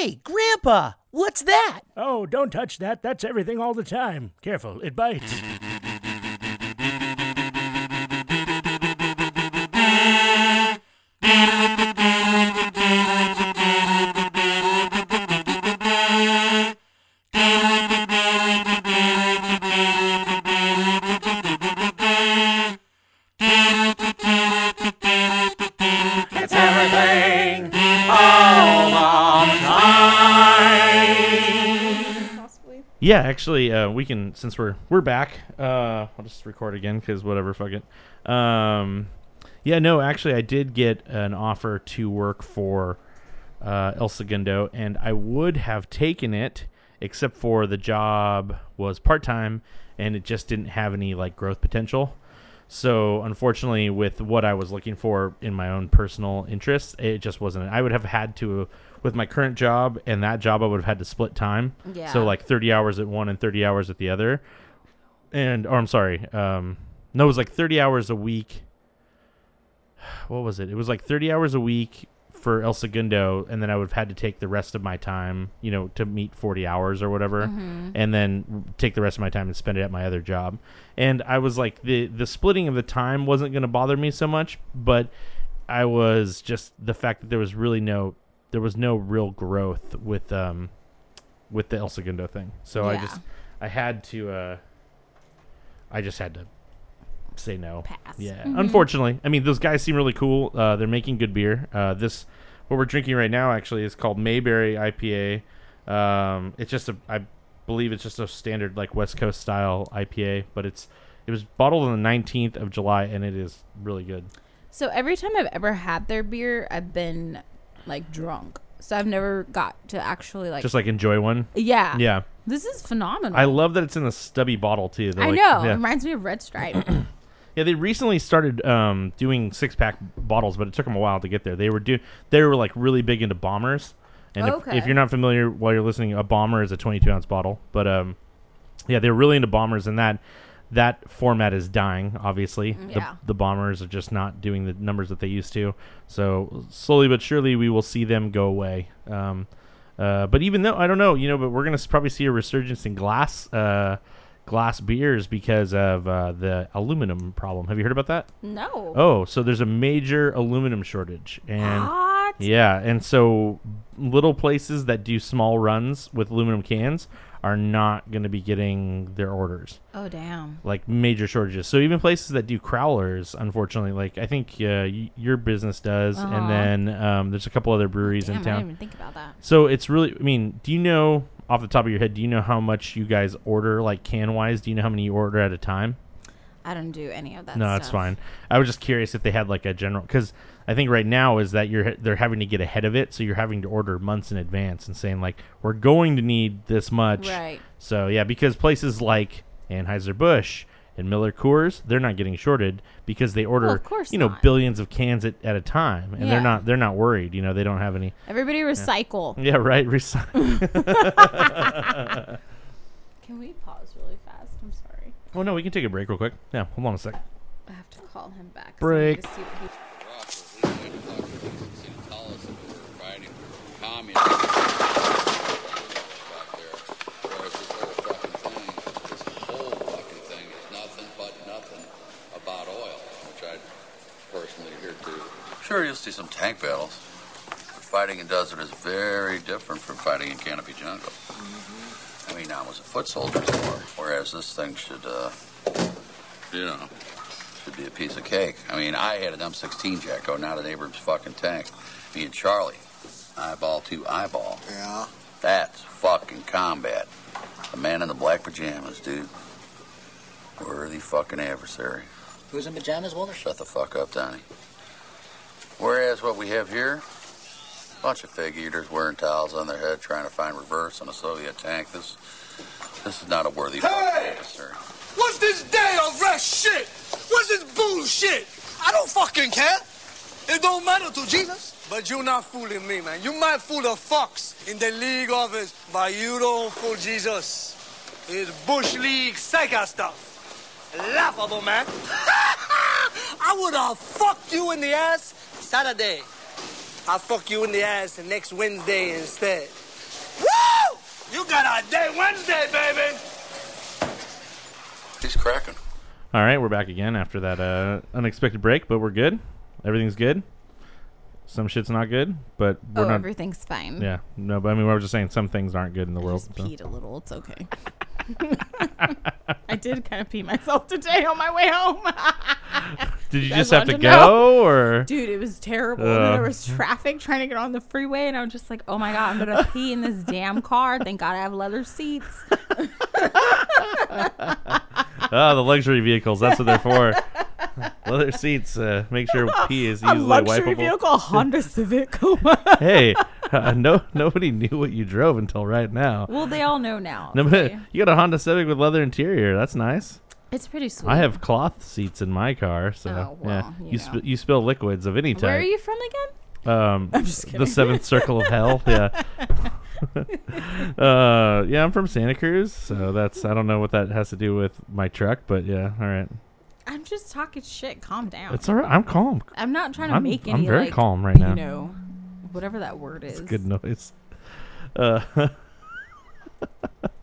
Hey, Grandpa, what's that? Oh, don't touch that. That's everything all the time. Careful, it bites. actually, uh, we can since we're we're back. Uh, I'll just record again because whatever, fuck it. Um, yeah, no, actually, I did get an offer to work for uh, El Segundo, and I would have taken it, except for the job was part time, and it just didn't have any like growth potential. So unfortunately, with what I was looking for in my own personal interests, it just wasn't. I would have had to, with my current job and that job, I would have had to split time. Yeah. So like thirty hours at one and thirty hours at the other, and or I'm sorry, um, no, it was like thirty hours a week. What was it? It was like thirty hours a week for El Segundo, and then I would have had to take the rest of my time, you know, to meet forty hours or whatever, Mm-hmm. and then take the rest of my time and spend it at my other job. And I was like, the the splitting of the time wasn't going to bother me so much, but I was just the fact that there was really no there was no real growth with um with the El Segundo thing. So I just I had to uh I just had to say no. Pass. Yeah. Mhm. Unfortunately. I mean those guys seem really cool. Uh they're making good beer. Uh this what we're drinking right now actually is called Mayberry IPA. Um it's just a I believe it's just a standard like West Coast style IPA, but it's it was bottled on the 19th of July and it is really good. So every time I've ever had their beer, I've been like drunk. So I've never got to actually like. Just like enjoy one. yeah. Yeah. This is phenomenal. I love that it's in a stubby bottle too. They're I like- know. Yeah. It reminds me of Red Stripe. Yeah, they recently started um, doing six pack bottles, but it took them a while to get there. They were do they were like really big into bombers, and if, Okay. if you're not familiar while you're listening, a bomber is a 22 ounce bottle. But um, yeah, they were really into bombers, and that that format is dying. Obviously, Yeah. the, the bombers are just not doing the numbers that they used to. So slowly but surely, we will see them go away. Um, uh, but even though I don't know, you know, but we're gonna probably see a resurgence in glass. Uh, glass beers because of uh, the aluminum problem. Have you heard about that? no. Oh, so there's a major aluminum shortage, and What? yeah, and so little places that do small runs with aluminum cans are not going to be getting their orders. Oh damn. Like major shortages. So even places that do crowlers, unfortunately, like I think uh, y- your business does, Uh-huh. and then um, there's a couple other breweries Damn, in town. I didn't even think about that. So it's really, I mean, do you know off the top of your head, do you know how much you guys order, like can wise? Do you know how many you order at a time? I don't do any of that. no, that's fine. I was just curious if they had like a general, because I think right now is that you're they're having to get ahead of it, so you're having to order months in advance and saying like we're going to need this much. Right. So yeah, because places like Anheuser Busch and Miller Coors, they're not getting shorted because they order, of course you know, not. billions of cans at, at a time, and Yeah. they're not they're not worried. You know, they don't have any. Everybody recycle. Yeah, right. Recycle. Can we pause really fast? I'm sorry. oh no, we can take a break real quick. Yeah, hold on a sec. I have to call him back. 'cause I need Break. to see what he- Sure, you'll see some tank battles. But fighting in desert is very different from fighting in canopy jungle. I mean, I was a foot soldier before, whereas this thing should, uh, you know, should be a piece of cake. I mean, I had an M16 Jacko, not an Abrams fucking tank. Me and Charlie, eyeball to eyeball. Yeah. That's fucking combat. The man in the black pajamas, dude. Worthy fucking adversary. Who's in pajamas, Walter? Shut the fuck up, Donnie. Whereas what we have here, a bunch of fig eaters wearing towels on their head trying to find reverse on a Soviet tank. This this is not a worthy fucking Hey! adversary. What's this day of rest shit? What's this bullshit? I don't fucking care. It don't matter to Jesus. But you're not fooling me, man. You might fool the fucks in the league office, but you don't fool Jesus. It's Bush League psycho stuff. Laughable, man. I would have fucked you in the ass Saturday. I'll fuck you in the ass next Wednesday instead. Woo! You got a day Wednesday, baby. He's cracking. All right, we're back again after that uh, unexpected break, but we're good. Everything's good. Some shit's not good, but we're oh, not. everything's fine. Yeah, no, but I mean, we were just saying some things aren't good in the I world. just so. peed a little. It's okay. I did kind of pee myself today on my way home. Did you guys just have to to go, or Dude, it was terrible. Ugh. there was traffic trying to get on the freeway, and I was just like, "Oh my god, I'm gonna pee in this damn car." Thank God I have leather seats. oh, the luxury vehicles? That's what they're for. Leather seats. Uh, make sure pee is easily wipeable. Vehicle, Honda Civic. Hey, uh, no, nobody knew what you drove until right now. well, they all know now. No, okay? you got a Honda Civic with leather interior. That's nice. It's pretty sweet. I have cloth seats in my car, so Oh, yeah. you You sp- you spill liquids of any type. Where are you from again? Um, just the seventh circle of hell. Yeah. uh, yeah, I'm from Santa Cruz, so that's I don't know what that has to do with my truck, but yeah, all right. I'm just talking shit. Calm down. It's all right. I'm calm. I'm not trying to I'm- make I'm very like, calm right now. You know, whatever that word is. It's good noise. Uh,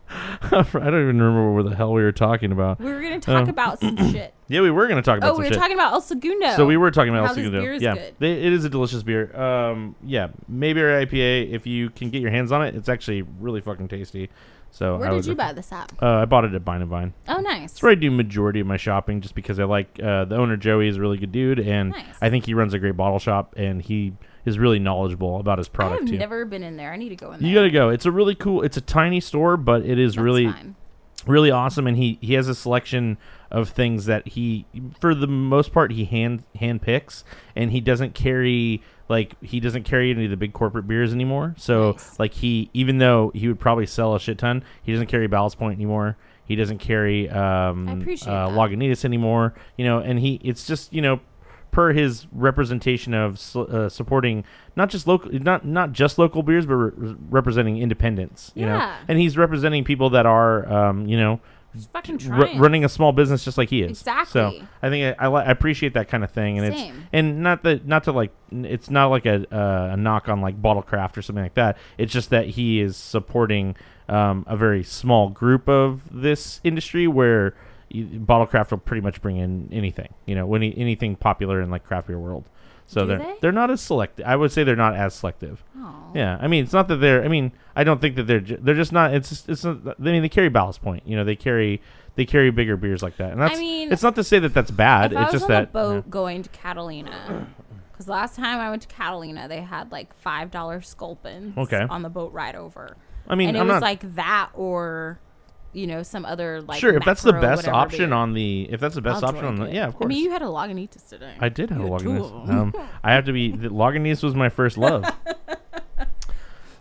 I don't even remember where the hell we were talking about. We were gonna talk Um, about some shit. Yeah, we were going to talk about Oh, we were shit. talking about El Segundo. So we were talking about How El Segundo. yeah, they- it is a delicious beer. Um, yeah, Mayberry IPA. If you can get your hands on it, it's actually really fucking tasty. So Where I did you buy this at? Uh, I bought it at Bine and Vine. Oh, nice. That's where I do majority of my shopping, just because I like uh, the owner Joey is a really good dude, and Nice. I think he runs a great bottle shop, and he is really knowledgeable about his product. I've never been in there. I need to go in there. you gotta go. It's a really cool. It's a tiny store, but it is That's really fine. really awesome and he he has a selection of things that he for the most part he hand hand picks and he doesn't carry like he doesn't carry any of the big corporate beers anymore so Nice. like he even though he would probably sell a shit ton he doesn't carry ballast point anymore he doesn't carry um uh, lagunitas anymore you know and he it's just you know per his representation of uh, supporting not just local not not just local beers but re- representing independents you know Yeah. and he's representing people that are um you know fucking trying. running a small business just like he is. Exactly. So I think I, I, I appreciate that kind of thing, and Same. it's and not that not to like it's not like a uh, a knock on like Bottlecraft or something like that. It's just that he is supporting um, a very small group of this industry where y- Bottlecraft will pretty much bring in anything, you know, any anything popular in like craft beer world. So Do they're they? they're not as selective. I would say they're not as selective. Aw. Yeah, I mean, it's not that they're. I mean, I don't think that they're. Ju- they're just not. It's. Just, it's. Not, I mean, they carry Ballast Point. You know, they carry. They carry bigger beers like that, and that's. I mean, it's not to say that that's bad. It's I was just on that. a boat going to Catalina, because last time I went to Catalina, they had like five dollar sculpins Okay. on the boat ride over. I mean, and it I'm was not like that or, you know, some other like. sure if that's the best option on the. If that's the best I'll option on the. it. Yeah, of course. I mean, you had a Lagunitas today. I did have a You two Lagunitas. Um, I have to be. The Lagunitas was my first love.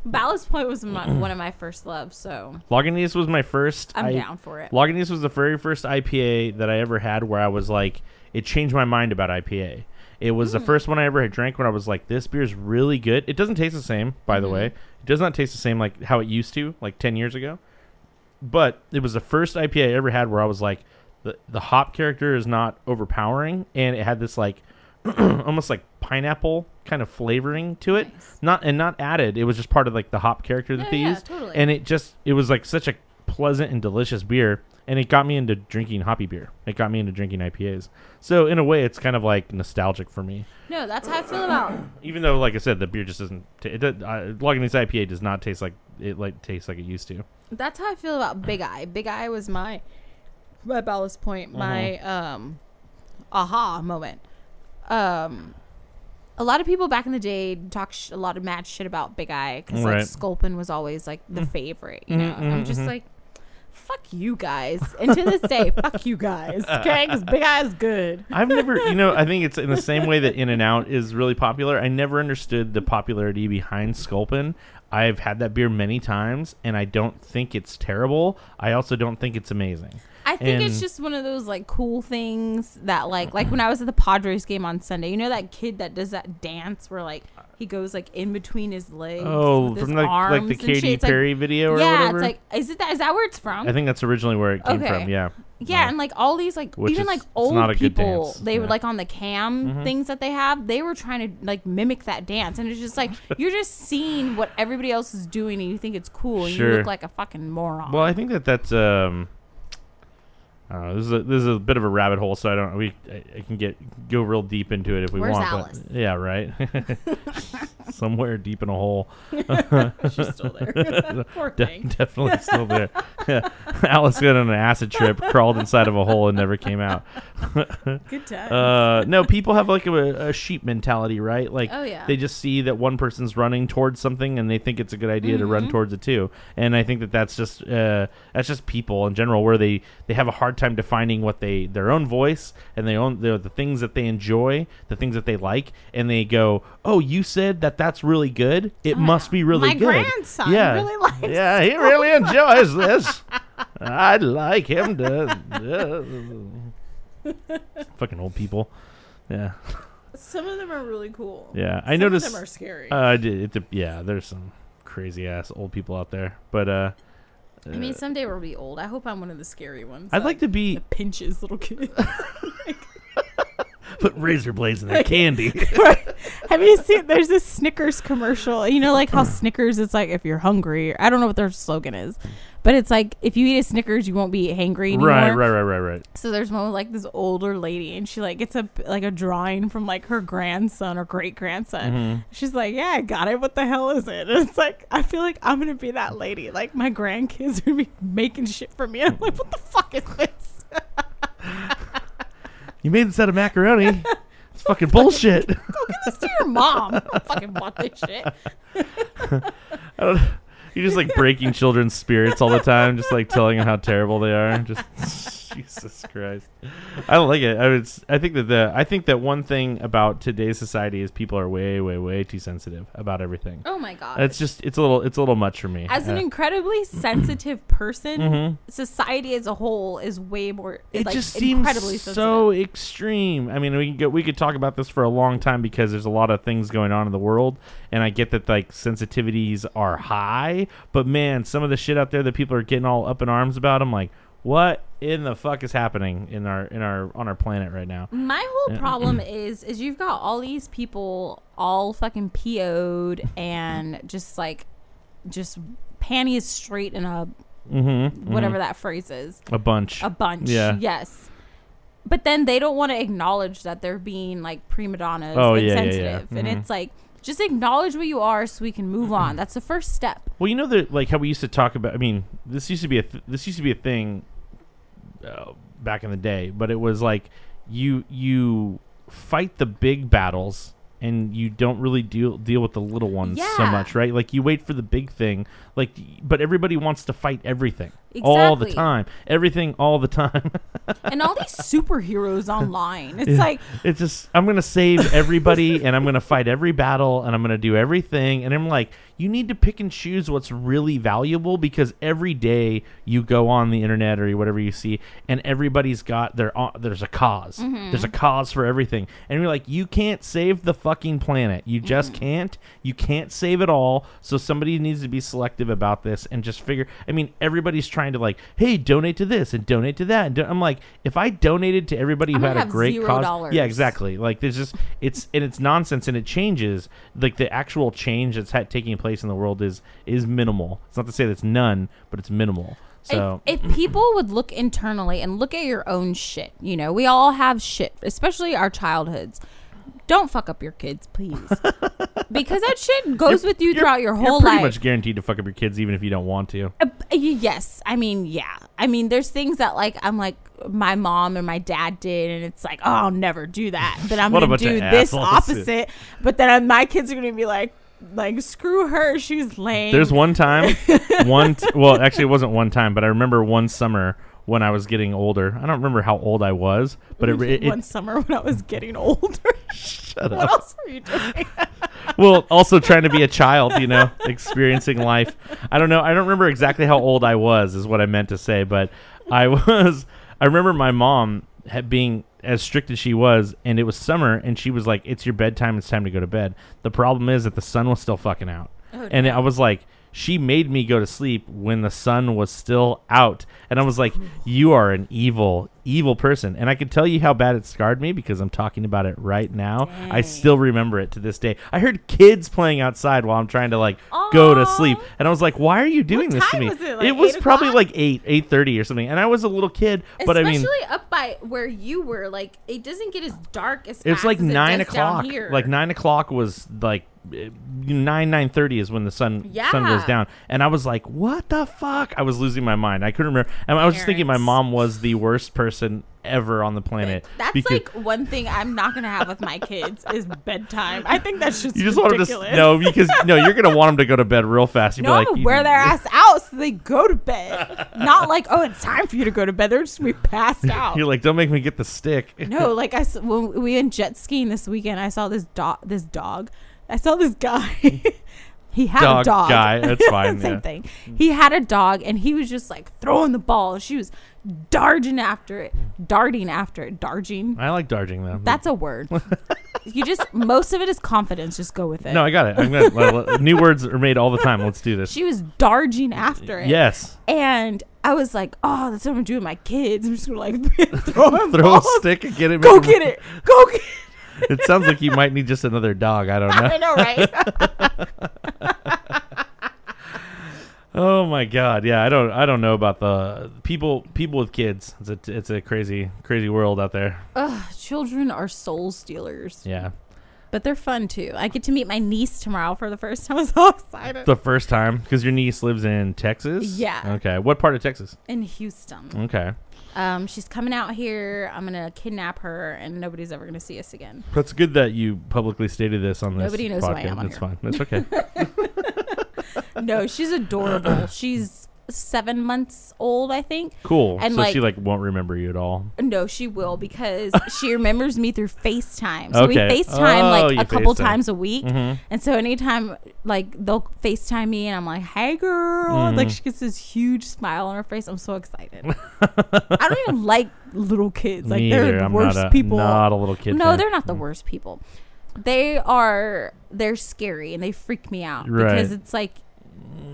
Ballast Point was my, one of my first loves, so Lagunitas was my first. I'm I- down for it. Lagunitas was the very first IPA that I ever had where I was like, it changed my mind about IPA. It was Hmm. the first one I ever had drank when I was like, this beer is really good. It doesn't taste the same, by Mm-hmm. the way. It does not taste the same like how it used to, like 10 years ago. But it was the first IPA I ever had where I was like, the, the hop character is not overpowering, and it had this like almost like pineapple kind of flavoring to it. Nice. Not and not added. It was just part of like the hop character that Yeah, they yeah, used. totally. And it just it was like such a pleasant and delicious beer, and it got me into drinking hoppy beer. It got me into drinking IPAs. So in a way, it's kind of like nostalgic for me. No, that's how I feel about. Even though, like I said, the beer just doesn't. T- it uh, Lagunitas IPA does not taste like it like tastes like it used to. That's how I feel about Big Eye. Big Eye was my my ballast point, my Mm-hmm. um aha moment. Um a lot of people back in the day talk sh- a lot of mad shit about Big Eye because like Right. Mm. Sculpin was always like the favorite. You know, I'm just mm-hmm. like, fuck you guys. And to this day, fuck you guys. Okay, because Big Eye is good. I've never, you know, I think it's in the same way that In and Out is really popular. I never understood the popularity behind Sculpin. I've had that beer many times, and I don't think it's terrible. I also don't think it's amazing. I think it's just one of those like cool things that like like when I was at the Padres game on Sunday, you know that kid that does that dance where like he goes like in between his legs. Oh, with his from like, like the and. Katy It's like- Perry video or yeah, whatever. it's like is it that is that where it's from? I think that's originally where it came Okay. from. Yeah. Yeah, and like all these like Which even is- like old not a good people, they were Yeah. like on the cam Mhm. things that they have, they were trying to like mimic that dance, and it's just like you're just seeing what everybody else is doing, and you think it's cool, and you look like a fucking moron. Well, I think that that's um. I. This is a, this is a bit of a rabbit hole, so I don't. We I, I can get go real deep into it if we Where's want. Alice? But yeah, right. Somewhere deep in a hole. She's still there. Poor De- thing. definitely still there. Yeah. Alice got on an acid trip, crawled inside of a hole, and never came out. Good time. Uh, no, people have like a, a sheep mentality, right? Like, Oh, yeah. they just see that one person's running towards something, and they think it's a good idea to run Mhm. towards it too. And I think that that's just uh, that's just people in general, where they they have a hard time defining what they their own voice and they own the the things that they enjoy, the things that they like, and they go, "Oh, you said that that's really good. It must be really My good." grandson yeah, really likes Yeah, he really enjoys this. I'd like him to. Fucking old people. Yeah. Some of them are really cool. Yeah, I Some noticed. Of them are scary. Uh, I did. It, yeah, there's some crazy ass old people out there, but uh, I mean, someday we'll be old. I hope I'm one of the scary ones. I'd like to be pinches little kids. put razor blades in their candy. Have you seen? There's this Snickers commercial. You know, like how Snickers, it's like if you're hungry. I don't know what their slogan is, but it's like if you eat a Snickers, you won't be hangry anymore. right, right, right, right, right. So there's one with like this older lady, and she like gets a like a drawing from like her grandson or great grandson. Mhm. She's like, "Yeah, I got it. What the hell is it?" And it's like I feel like I'm gonna be that lady. Like my grandkids are gonna be making shit for me. I'm like, "What the fuck is this?" You made this out of macaroni. It's fucking bullshit. Go get this to your mom. I don't fucking want this shit. I don't. You're just like breaking children's spirits all the time, just like telling them how terrible they are. Just Jesus Christ. I don't like it. I would. I think that the. I think that one thing about today's society is people are way, way, way too sensitive about everything. Oh my god. It's just. It's a little. It's a little much for me. As an Uh, incredibly sensitive person, Mhm. society as a whole is way more. it like, just seems incredibly so extreme. I mean, we can go, we could talk about this for a long time because there's a lot of things going on in the world, and I get that like sensitivities are high, but man, some of the shit out there that people are getting all up in arms about, I'm like, what in the fuck is happening in our in our on our planet right now? My whole uh, problem is is you've got all these people all fucking PO'd and just like just panties straight in a mm-hmm, mm-hmm, whatever that phrase is. A bunch. A bunch. Yeah. Yes. But then they don't want to acknowledge that they're being like prima donnas Oh, and yeah, yeah, yeah. sensitive. And mm-hmm. it's like just acknowledge what you are so we can move on. That's the first step. Well, you know that like how we used to talk about. I mean, this used to be a th- this used to be a thing uh, back in the day, but it was like you you fight the big battles and you don't really deal deal with the little ones so much, right? Like you wait for the big thing, like but everybody wants to fight everything all the time, everything all the time. And all these superheroes online. It's Yeah. like it's just I'm gonna save everybody and I'm gonna fight every battle and I'm gonna do everything. And I'm like you need to pick and choose what's really valuable because every day you go on the internet or whatever you see and everybody's got their uh, there's a because Mhm. there's a cause for everything. And you're like you can't save the fucking planet. You just can't. You can't save it all. So somebody needs to be selective about this and just figure I mean everybody's trying to like hey donate to this and donate to that. And do- I'm like if I donated to everybody who had a great cause dollars. yeah exactly. Like there's just it's and it's nonsense and it changes. Like the actual change that's ha- taking place in the world is is minimal. It's not to say that's none but it's minimal. So if, if people would look internally and look at your own shit, you know, we all have shit, especially our childhoods. Don't fuck up your kids, please, because that shit goes with you throughout your whole you're pretty life. much guaranteed to fuck up your kids even if you don't want to Uh, yes, I mean, yeah. I mean, there's things that like I'm like my mom and my dad did, and it's like, oh, I'll never do that. But I'm What a gonna bunch of do this assholes. opposite. But then my kids are gonna be like, like screw her, she's lame. There's one time, one t- well, actually, it wasn't one time, but I remember one summer when I was getting older. I don't remember how old I was, but it, it, one it summer when I was getting older. shut what up. else were you doing? well, also trying to be a child, you know, experiencing life. I don't know. I don't remember exactly how old I was, is what I meant to say, but I was. I remember my mom being as strict as she was, and it was summer, and she was like, "It's your bedtime. It's time to go to bed." The problem is that the sun was still fucking out, Oh, and I was like. She made me go to sleep when the sun was still out. And I was like, you are an evil, evil person. And I can tell you how bad it scarred me because I'm talking about it right now. I still remember it to this day. I heard kids playing outside while I'm trying to like go to sleep. And I was like, why are you doing this to me? was it, like was probably like 8, 8.30 or something. And I was a little kid, but I Especially mean, up by where you were, like it doesn't get as dark as it's like as it nine does o'clock. Here. Like nine o'clock was like Eh, nine nine thirty is when the sun sun goes down, and I was like, "What the fuck?" I was losing my mind. I couldn't remember, and I was just thinking my mom was the worst person ever on the planet. That's because like one thing I'm not gonna have with my kids is bedtime. I think that's just you just want them to ridiculous. no because no you're gonna want them to go to bed real fast. You'd No, be like, wear their ass out so they go to bed. Not like, oh, it's time for you to go to bed. They're just gonna be passed out. You're like, don't make me get the stick. no, like I when we went jet skiing this weekend, I saw this dog. This dog. I saw this guy. he had Dog a dog. guy, that's fine, Same yeah. thing. He had a dog, and he was just like throwing the ball. She was darting after it, darting after it, darging. I like darging though. That's a word. you just most of it is confidence. Just go with it. no, I got it. I'm gonna well, new words are made all the time. Let's do this. she was darging after it. Yes, And I was like, oh, that's what I'm gonna do with my kids. I'm just gonna like throw throw a stick and get it. Go get it. Go get it. It sounds like you might need just another dog. I don't know. I know, right? Oh my god, yeah, I don't, I don't know about the people, people with kids. It's a, it's a crazy, crazy world out there. Ugh, children are soul stealers, Yeah, but they're fun too. I get to meet my niece tomorrow for the first time. I'm so excited. the first time because your niece lives in Texas. Yeah. Okay, what part of Texas? In Houston, Okay, um, she's coming out here. I'm gonna kidnap her, and nobody's ever gonna see us again. that's good that you publicly stated this on this. Nobody knows who I am on That's here. fine. That's okay. no, she's adorable. she's seven months old, I think. Cool. And, so she like- like won't remember you at all. No, she will because she remembers me through FaceTime. So we FaceTime Oh, like a couple FaceTime. times a week. Mhm. And so anytime like they'll FaceTime me and I'm like, "Hey girl." Like she gets this huge smile on her face. I'm so excited. I don't even like little kids. Like Me they're either. the I'm worst not a, people. Not a little kid. no, fan. they're not the worst people. They are they're scary and they freak me out Right. because it's like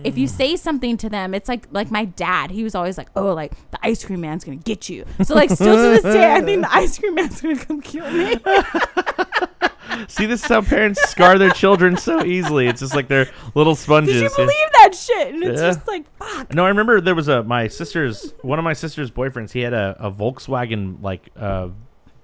if you say something to them, it's like like my dad. He was always like, "Oh, like the ice cream man's gonna get you." So like, still to this day, I think the ice cream man's gonna come kill me. See, this is how parents scar their children so easily. It's just like they're little sponges. Did you believe that shit? And it's Yeah. just like, fuck. No, I remember there was a my sister's one of my sister's boyfriends. He had a, a Volkswagen like uh,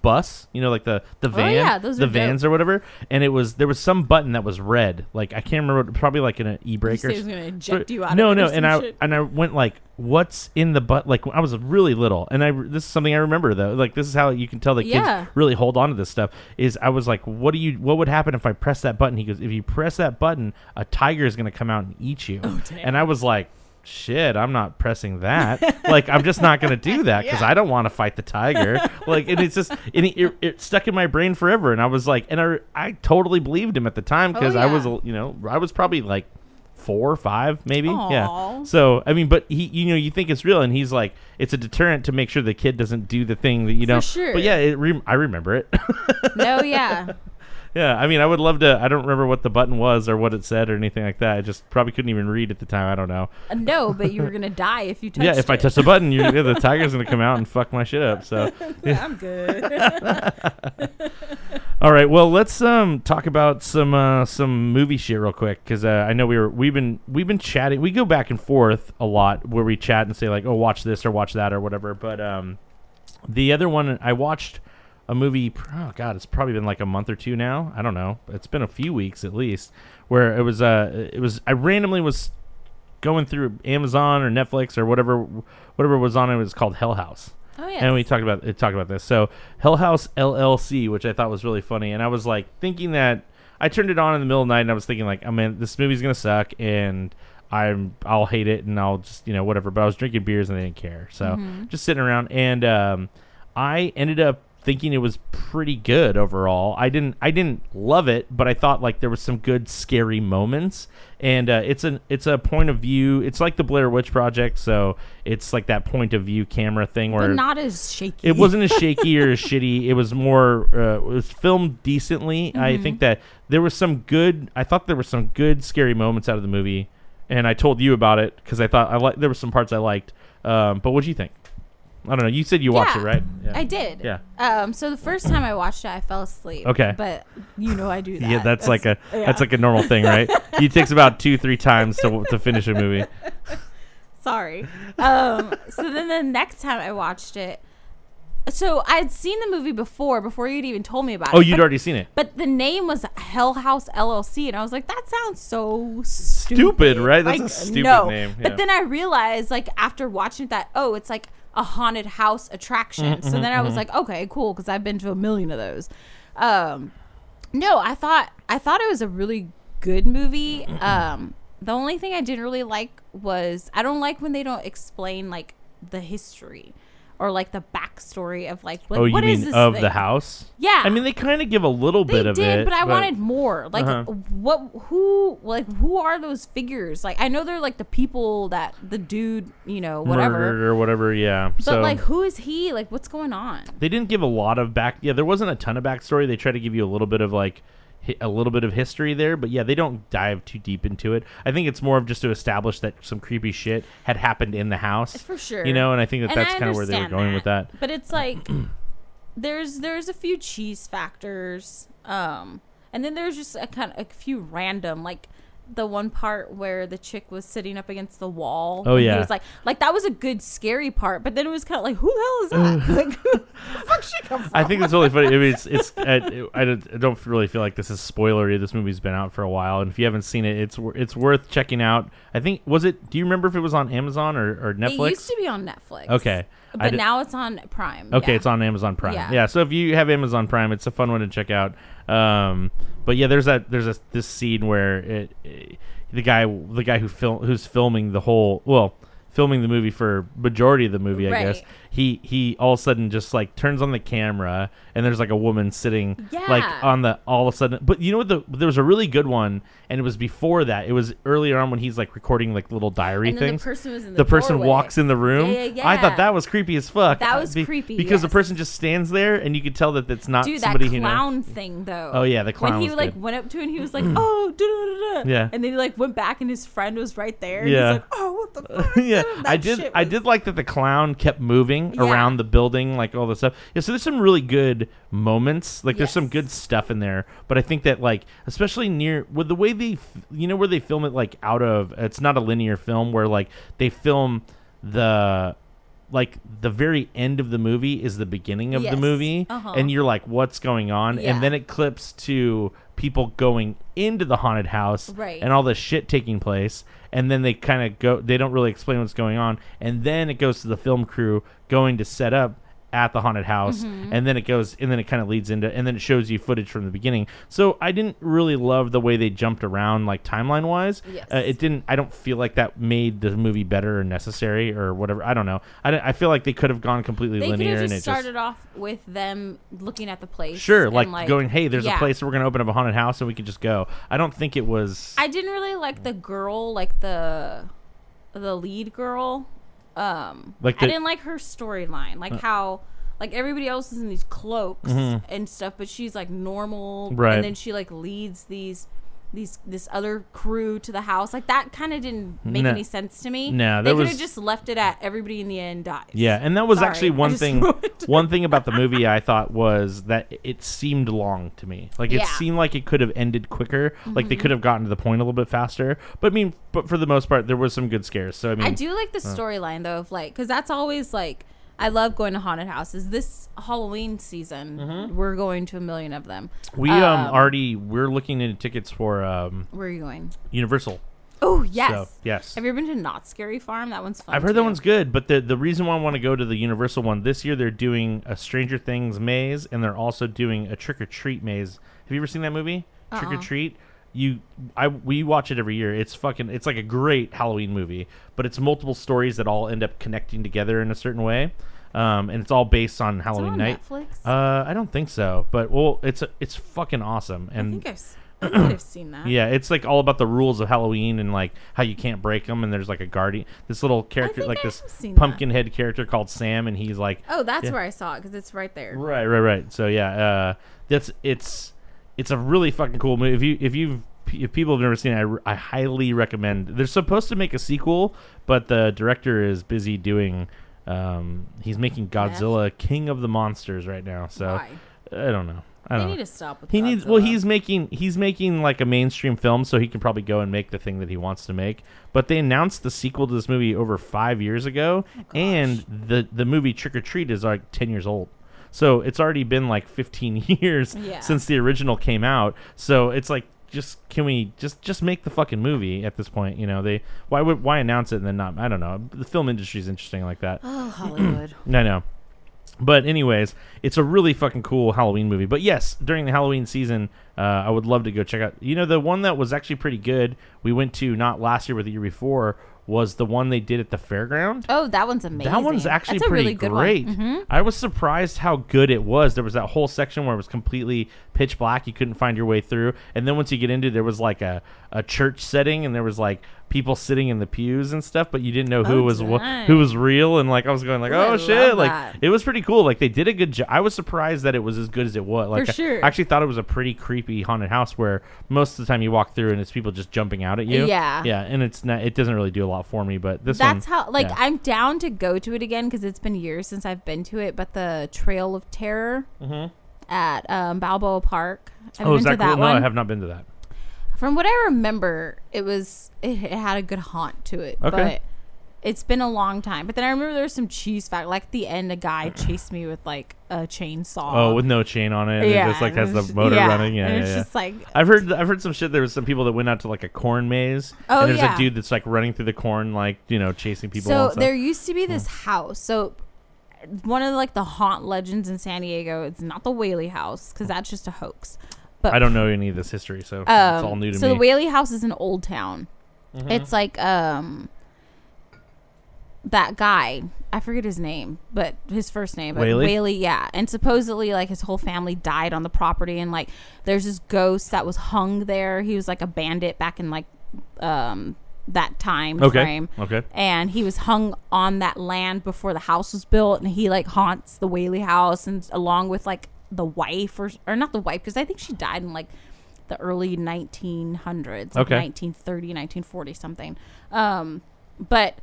bus, you know, like the the oh, van, Oh, yeah, those the are dope. vans or whatever. And it was there was some button that was red. Like I can't remember, probably like in an e brake or he was gonna eject you out No, of it no, or and I shit. and I went like, what's in the butt? Like I was really little, and I this is something I remember though. Like this is how you can tell that Yeah. kids really hold on to this stuff. Is I was like, what do you? What would happen if I press that button? He goes, if you press that button, a tiger is gonna come out and eat you. Oh, damn. and I was like. Shit, I'm not pressing that. like, I'm just not gonna do that because I don't want to fight the tiger. like, and it's just, and it, it, stuck in my brain forever. And I was like, and I, I totally believed him at the time oh, because I was, Oh, you know, I was probably like four, or five, maybe. Yeah. So I mean, but he, you know, you think it's real, and he's like, it's a deterrent to make sure the kid doesn't do the thing that you know. sure. But yeah, it re- I remember it. No, yeah. Yeah, I mean, I would love to. I don't remember what the button was or what it said or anything like that. I just probably couldn't even read at the time. I don't know. Uh, no, but you were gonna die if you touched yeah, if I touch the button, you, yeah, the tiger's gonna come out and fuck my shit up. So. I'm good. All right, well, let's um talk about some uh, some movie shit real quick because uh, I know we were we've been we've been chatting. We go back and forth a lot where we chat and say like, oh, watch this or watch that or whatever. But um, the other one I watched a movie. Oh God, it's probably been like a month or two now. I don't know. It's been a few weeks at least where it was uh it was I randomly was going through Amazon or Netflix or whatever whatever was on it. It was called Hell House Oh yeah. and we talked about it talked about this. So Hell House LLC, which I thought was really funny, and I was like thinking that I turned it on in the middle of the night, and I was thinking like, I mean, this movie's gonna suck, and I'm I'll hate it, and I'll just you know whatever. But I was drinking beers and I didn't care, so just sitting around, and um, I ended up thinking it was pretty good overall. I didn't I didn't love it, but I thought like there was some good scary moments. And uh, it's an it's a point of view. It's like the Blair Witch Project, so it's like that point of view camera thing where but not as shaky. it wasn't as shaky or as shitty. It was more. Uh, it was filmed decently. I think that there was some good. I thought there were some good scary moments out of the movie. and I told you about it because I thought I like there were some parts I liked. Um, but what do you think? I don't know. You said you watched it, right? Yeah? I did. Yeah. Um. So the first time I watched it, I fell asleep. Okay. But you know I do that. Yeah, that's, like a yeah. that's like a normal thing, right? it takes about two, three times to to finish a movie. Sorry. Um. so then the next time I watched it, so I'd seen the movie before before you'd even told me about it. Oh, you'd but- already seen it. But the name was Hell House LLC, and I was like, that sounds so Stupid, stupid, right? That's Like, a stupid no. name, yeah. But then I realized, like, after watching it, that oh, it's like a haunted house attraction. Mm-hmm, so then I was like, okay, cool, because I've been to a million of those. Um, no, I thought I thought it was a really good movie. Um, the only thing I didn't really like was I don't like when they don't explain like the history or like the backstory of like what, oh, you what is mean this of thing? the house? Yeah. I mean, they kind of give a little They bit of did, it, but I wanted more. Like, Uh-huh. what? Who? Like, who are those figures? Like, I know they're like the people that the dude, you know, whatever. murdered or whatever. Yeah. But so like, who is he? Like, what's going on? they didn't give a lot of back. Yeah, there wasn't a ton of backstory. They try to give you a little bit of like a little bit of history there, but yeah, they don't dive too deep into it. I think it's more of just to establish that some creepy shit had happened in the house For sure. You know, and I think that And that's kind of where they were going with that. But it's like there's there's a few cheese factors, um, and then there's just a kind of a few random like. The one part where the chick was sitting up against the wall. Oh, and he yeah. was like, like that was a good scary part, but then it was kind of like, who the hell is that? like, fuck she come from? I think it's really funny. I mean, it's it's I, I don't really feel like this is spoilery. This movie's been out for a while, and if you haven't seen it, it's it's worth checking out. I think was it? Do you remember if it was on Amazon or, or Netflix? It used to be on Netflix. Okay. But now it's on Prime. Okay, yeah. it's on Amazon Prime. Yeah. Yeah. so if you have Amazon Prime, it's a fun one to check out. Um, but yeah, there's that there's a, this scene where it, it- the guy the guy who film who's filming the whole well filming the movie for majority of the movie, I guess. He he all of a sudden just like turns on the camera and there's like a woman sitting yeah. like on the all of a sudden. But you know what? The there was a really good one, and it was before that. It was earlier on when he's like recording like little diary then the things. person the the person walks in the room. Yeah, yeah, I thought that was creepy as fuck. That Uh, was creepy, because the person just stands there, and you could tell that it's not Dude, that somebody knows. clown thing though. Oh, yeah, the clown When he like good. went up to it and he was like, "Oh, da, da, da, da." Yeah. and then he like went back and his friend was right there. And Yeah. he's like, "Oh, what the fuck?" yeah, I did. I did like that the clown kept moving Yeah. around the building, like all this stuff. Yeah, so there's some really good moments. Like there's some good stuff in there. But I think that like, especially near with the way they, f- you know, where they film it like out of. It's not a linear film where like they film the. Like the very end of the movie is the beginning of the movie, Uh-huh. and you're like, "What's going on?" Yeah. And then it clips to people going into the haunted house, Right. and all this shit taking place and then they kind of go they don't really explain what's going on and then it goes to the film crew going to set up at the haunted house Mm-hmm. and then it goes and then it kind of leads into and then it shows you footage from the beginning so i didn't really love the way they jumped around like timeline wise Yes. uh, it didn't i don't feel like that made the movie better or necessary or whatever i don't know i, I feel like they could have gone completely They linear and it started just off with them looking at the place. sure and, like, going hey there's yeah. a place we're going to open up a haunted house and we can just go i don't think it was I didn't really like the girl, like the the lead girl. Um, Like I the- Uh. didn't like her storyline, like how like everybody else is in these cloaks and stuff, but she's like normal, Mm-hmm. Right. And then she like leads these these this other crew to the house. Like that kind of didn't make No. any sense to me. No, they could have just left it at everybody in the end dies. Yeah, and that was Sorry, actually one thing. one thing about the movie I thought was that it seemed long to me. Like it Yeah. Mm-hmm. seemed like it could have ended quicker. Like they could have gotten to the point a little bit faster. But I mean, but for the most part, there was some good scares. So I mean, I do like the storyline though of like because that's always like I love going to haunted houses. This Halloween season, we're going to a million of them. Mm-hmm. we um, um, already we're looking into tickets for um Where are you going? Universal. Oh yes, So yes. Have you ever been to Knott's Scary Farm? That one's fun. I've heard that one's good, but the the reason why I want to go to the Universal one this year, they're doing a Stranger Things maze, and they're also doing a Trick 'r Treat maze. Have you ever seen that movie, Trick or Uh-uh. Treat? You, I, we watch it every year. It's fucking, it's like a great Halloween movie, but it's multiple stories that all end up connecting together in a certain way, um, and it's all based on Halloween on night. Netflix? Uh, I don't think so, but well, it's it's fucking awesome, I and think I've, I think I've seen that. yeah, it's like all about the rules of Halloween and like how you can't break them. And there's like a guardian, this little character, like I this seen that. pumpkin head character called Sam, and he's like, Oh, that's Yeah. where I saw it because it's right there. right, right, right. So yeah, uh, that's it's it's a really fucking cool movie. If you if you've if people have never seen it, I highly recommend. They're supposed to make a sequel, but the director is busy doing. Um, he's making Godzilla King of the Monsters right now. So Why? I don't know. I don't need know. to stop with He needs. Well, he's making he's making like a mainstream film, so he can probably go and make the thing that he wants to make. But they announced the sequel to this movie over five years ago, Oh, and the the movie Trick 'r Treat is like ten years old. So it's already been like 15 years Yeah. since the original came out. So it's like, just can we just just make the fucking movie at this point? You know, they why would why announce it and then not? I don't know. The film industry is interesting like that. Oh, Hollywood. I know. But anyways, it's a really fucking cool Halloween movie. But yes, during the Halloween season, uh, I would love to go check out. You know, the one that was actually pretty good. We went to not last year, but the year before was the one they did at the fairground. oh, that one's amazing. That one's actually pretty really great. Mhm. I was surprised how good it was. There was that whole section where it was completely pitch black. You couldn't find your way through. And then once you get into it, there was like a, a church setting and there was like people sitting in the pews and stuff, but you didn't know who Oh, was dang. who was real. And like I was going like, Ooh, I oh love shit! Like that. it was pretty cool. Like they did a good job. I was surprised that it was as good as it was. Like I- sure. I actually thought it was a pretty creepy haunted house where most of the time you walk through and it's people just jumping out at you. Yeah. yeah, and it's not. It doesn't really do a lot for me. But this That's one, how. Like, yeah. I'm down to go to it again because it's been years since I've been to it. But the Trail of Terror at um, Balboa Park. I've Oh, is that to cool? that No, I have not been to that. From what I remember, it was it, it had a good haunt to it. Okay. But it's been a long time. But then I remember there was some cheese fact. Like at the end, a guy chased me with like a chainsaw. Oh, with no chain on it, and it just like has the motor yeah, running. Yeah, and yeah, it's yeah. just like I've heard I've heard some shit. There was some people that went out to like a corn maze, Oh, and there's yeah. a dude that's like running through the corn, like you know, chasing people. So there used to be hmm. this house. So one of like the haunt legends in San Diego. It's not the Whaley House because hmm. that's just a hoax. But I don't know any of this history, so it's um, all new to so me. So the Whaley House is an Old Town. Mm-hmm. It's like um that guy. I forget his name, but his first name. But Whaley? Whaley, yeah. And supposedly, like his whole family died on the property, and like there's this ghost that was hung there. He was like a bandit back in like um that time okay, frame okay, and he was hung on that land before the house was built and he like haunts the Whaley house and along with like the wife or or not the wife because I think she died in like the early 1900s like Okay. 1930 1940 something um but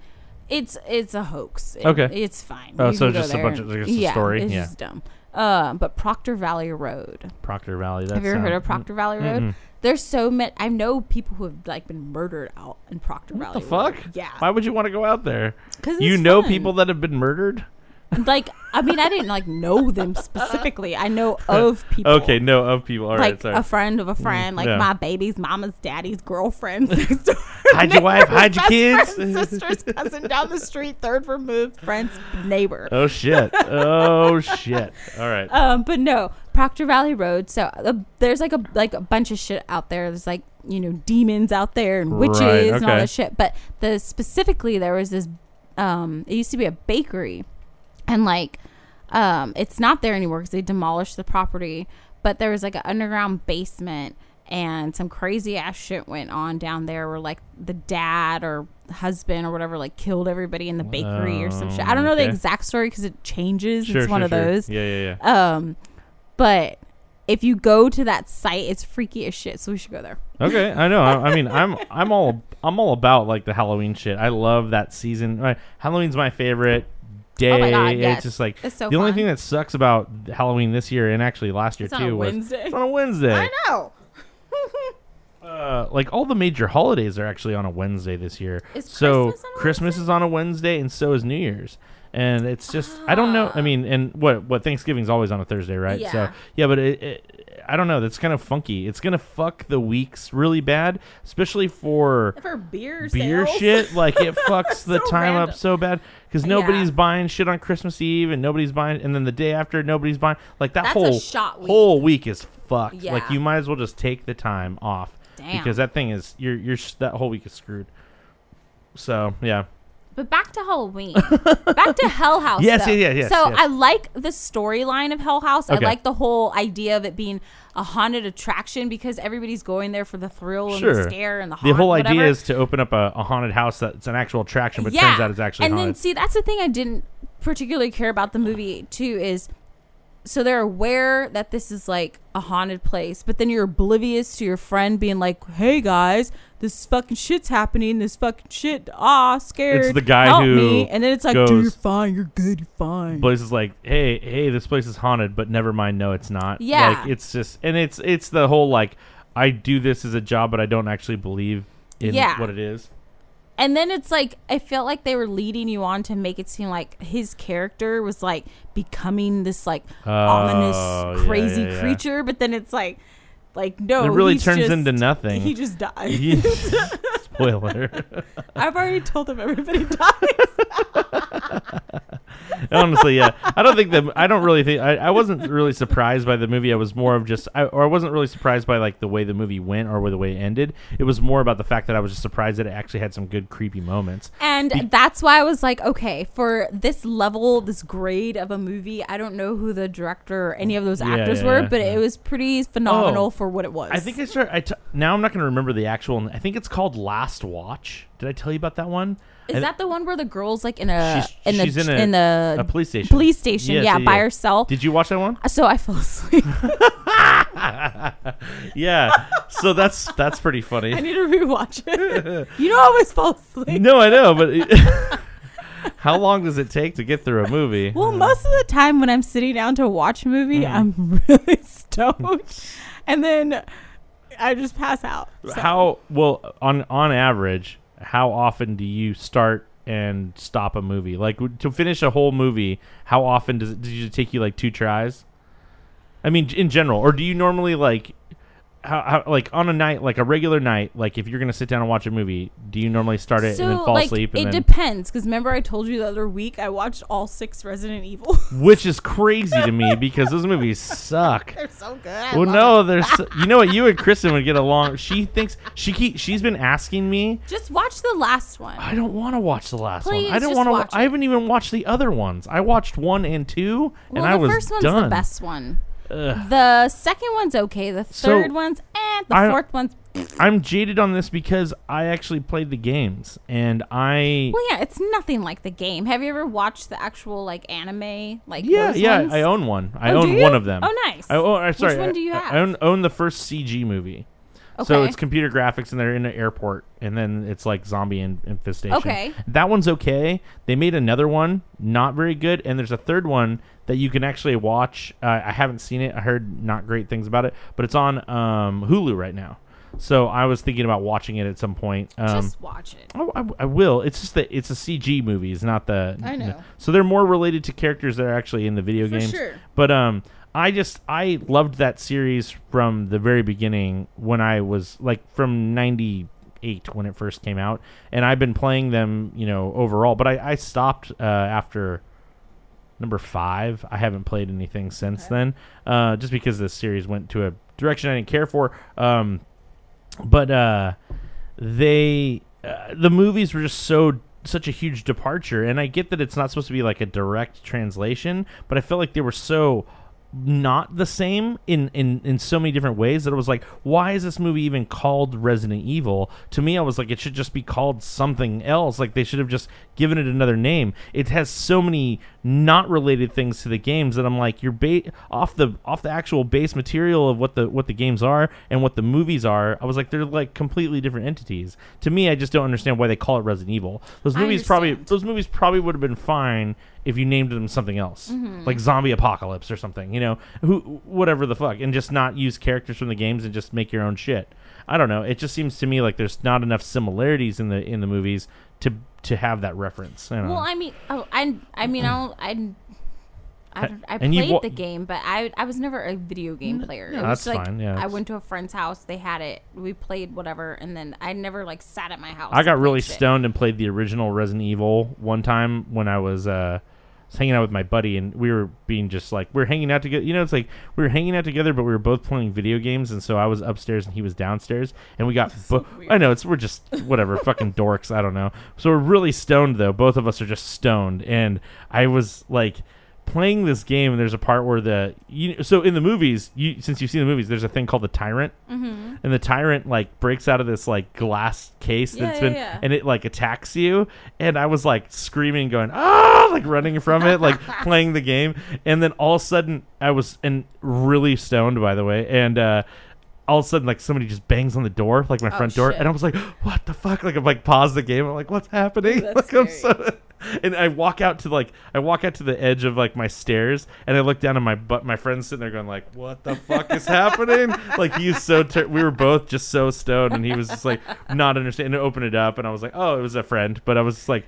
it's it's a hoax It- Okay. it's fine Oh, You so just a bunch of- just yeah, story? it's Yeah. just dumb uh, but Proctor Valley Road Proctor Valley. That's have you ever heard of Proctor Valley Road? There's so many. I know people who have like been murdered out in Proctor What Valley. the fuck? Road. Yeah. Why would you want to go out there? 'Cause You know fun. people that have been murdered. Like I mean I didn't like know them specifically. I know of people. Okay, no, of people. All right, like sorry. a friend of a friend, like yeah. my baby's mama's daddy's girlfriend. Hide your wife, hide your kids. friend, sister's cousin down the street, third removed friend's neighbor. oh shit! Oh shit! All right. Um, but no, Proctor Valley Road. So uh, there's like a like a bunch of shit out there. There's like you know demons out there and witches Right, and all okay. this shit. But the specifically there was this. Um, it used to be a bakery, and like, um, it's not there anymore because they demolished the property. But there was like an underground basement. And some crazy ass shit went on down there where like the dad or husband or whatever like killed everybody in the bakery or some shit. I don't know the exact story because it changes. Sure, it's one sure, of sure. those. Yeah, yeah, yeah. Um, but if you go to that site, it's freaky as shit. So we should go there. Okay, I know. I, I mean, I'm I'm all I'm all about like the Halloween shit. I love that season. Halloween's my favorite day. Oh my God, It's just like It's so the only fun. thing that sucks about Halloween this year and actually last year It's on too a was Wednesday. it's on a Wednesday. I know. Uh, like all the major holidays are actually on a Wednesday this year. Is so Christmas on a Christmas is on a Wednesday, and so is New Year's. And it's just I don't know. I mean, and what what Thanksgiving's always on a Thursday, right? So Yeah. yeah, but it, it, I don't know. That's kind of funky. It's gonna fuck the weeks really bad, especially for For beer beer sales. shit. Like it fucks the So time random. up so bad because Yeah. nobody's buying shit on Christmas Eve, and nobody's buying, and then the day after nobody's buying. Like that That's whole shot week. whole week is fucked. Yeah. Like you might as well just take the time off Damn. because that thing is you're you're that whole week is screwed. So yeah, But back to Halloween. back to Hell House. Yes, though. yeah, yeah, yes, So yes. I like the storyline of Hell House. Okay. I like the whole idea of it being a haunted attraction because everybody's going there for the thrill and sure. the scare and the the haunt. whole whatever. idea is to open up a, a haunted house that's an actual attraction, but turns out it's actually and haunted. then see that's the thing I didn't particularly care about the movie too is so they're aware that this is like a haunted place, but then you're oblivious to your friend being like, "Hey guys, this fucking shit's happening. This fucking shit. Ah, scared. It's the guy Help who me." And then it's like dude you're fine. You're good. You're fine." Blaze is like, hey, hey, this place is haunted, but never mind, no, it's not. Yeah. like it's just, and it's it's the whole like, I do this as a job, but I don't actually believe in Yeah. what it is. And then it's like I felt like they were leading you on to make it seem like his character was like becoming this like Oh, ominous, crazy yeah, yeah. creature. But then it's like, like no, It really turns just- into nothing. He just dies. Yeah. Spoiler. I've already told him everybody dies. Honestly, yeah, I don't think that I don't really think I, I wasn't really surprised by the movie. I was more of just, I, or I wasn't really surprised by like the way the movie went or the way it ended. It was more about the fact that I was just surprised that it actually had some good creepy moments. And that's why I was like, okay, for this level, this grade of a movie, I don't know who the director or any of those Yeah, actors yeah, were, yeah, but it was pretty phenomenal Oh, for what it was. I think I start. I t- now I'm not going to remember the actual. I think it's called Last Watch. Did I tell you about that one? Is that the one where the girl's like in a She's- in the in a- in the a police station. Police station, Yes, yeah, yeah, by yeah. herself. Did you watch that one? so I fell asleep. Yeah. so that's that's pretty funny. I need to rewatch it. you know, I always fall asleep. No, I know, but it- how long does it take to get through a movie? Well, most of the time when I'm sitting down to watch a movie, Mm. I'm really stoked, and then I just pass out. So- How well on on average, how often do you start and stop a movie? Like to finish a whole movie, how often does it does it take you like two tries? I mean, in general, or do you normally like how, how like on a night like a regular night, like if you're gonna sit down and watch a movie, do you normally start it and then fall like, asleep? And it then, depends because remember I told you the other week I watched all six Resident Evil. which is crazy to me because those movies suck. They're so good. I Well, no, it. there's you know what you and Kristen would get along. She thinks she keep she's been asking me. Just watch the last one. I don't want to watch the last one. I don't want to. watch I haven't even watched the other ones. I watched one and two, well, and I the was first one's done. the best one. Ugh. The second one's okay. The So, third one's eh. The I- fourth one's I'm jaded on this because I actually played the games, and I well, yeah. It's nothing like the game. Have you ever watched the actual like anime? Like yeah yeah ones? I own one. I Oh, own one of them. Oh, nice. I own. uh, sorry, one I- do you I have? own own the first CG movie. Okay. So it's computer graphics, and they're in an airport, and then it's like zombie infestation. Okay. that one's okay. They made another one, not very good, and there's a third one that you can actually watch. Uh, I haven't seen it. I heard not great things about it, but it's on um, Hulu right now. So I was thinking about watching it at some point. Um, Just watch it. I, I, I will. It's just that it's a CG movie. It's not the. I know. So they're more related to characters that are actually in the video For games. sure. But um, I just I loved that series from the very beginning when I was like from '98 when it first came out, and I've been playing them, you know, overall. But I I stopped uh, after number five. I haven't played anything since then, uh, just because this series went to a direction I didn't care for. Um, but uh, they uh, the movies were just so such a huge departure, and I get that it's not supposed to be like a direct translation, but I felt like they were so not the same in, in in so many different ways that it was like why is this movie even called resident evil to me i was like it should just be called something else like they should have just given it another name it has so many not related things to the games that i'm like you're ba- off the off the actual base material of what the what the games are and what the movies are i was like they're like completely different entities to me i just don't understand why they call it resident evil those movies probably those movies probably would have been fine if you named them something else, Mm-hmm. like Zombie Apocalypse or something, you know, who whatever the fuck, and just not use characters from the games and just make your own shit. I don't know. It just seems to me like there's not enough similarities in the in the movies to to have that reference. I don't Well. I mean, oh, I, I mean, I'll, I, I, I played wa- the game, but I, I was never a video game player. yeah, that's like fine, yeah, I went to a friend's house. They had it. We played whatever, and then I never like sat at my house. I got really shit. stoned and played the original Resident Evil one time when I was uh was hanging out with my buddy and we were being just like we are hanging out together. You know, it's like we were hanging out together, but we were both playing video games, and so I was upstairs and he was downstairs, and we got. bo- I know it's we're just whatever fucking dorks. I don't know. So we're really stoned though. Both of us are just stoned, and I was like playing this game and there's a part where the you so in the movies you since you've seen the movies there's a thing called the tyrant Mm-hmm. and the tyrant like breaks out of this like glass case Yeah, that's yeah, been yeah. and it like attacks you and i was like screaming going ah like running from it like playing the game and then all of a sudden i was and really stoned by the way and uh all of a sudden, like somebody just bangs on the door, like my Oh, front door, shit. and I was like, "What the fuck?" Like I'm like pause the game. I'm like, "What's happening?" That's like I'm so, and I walk out to like I walk out to the edge of like my stairs, and I look down at my butt. My friend's sitting there going like, "What the fuck is happening?" Like he's so ter- we were both just so stoned, and he was just like not understanding. And open it up, and I was like, "Oh, it was a friend," but I was just like.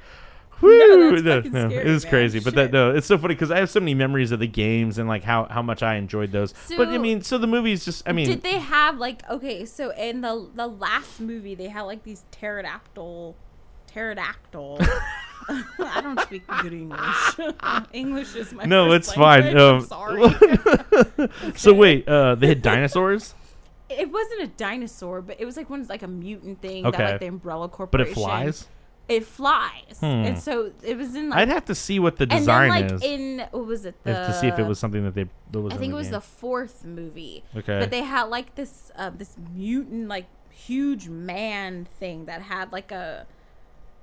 Woo! No, no, scary, it was man. crazy, but that no, it's so funny because I have so many memories of the games and like how how much I enjoyed those. but I mean, so the movies just I mean, Did they have like okay? So in the the last movie, they had like these pterodactyl, pterodactyl. I don't speak good English. English is my No, it's fine. language. I'm Um, sorry. So wait, uh, they had dinosaurs, it wasn't a dinosaur, but it was like one like a mutant thing Okay. that like the Umbrella Corporation. but it flies. It flies, Hmm. and so it was in like. I'd have to see what the and then design like is in what was it? The, to see if it was something that they. That was I think it was game. the fourth movie. Okay. But they had like this uh, this mutant like huge man thing that had like a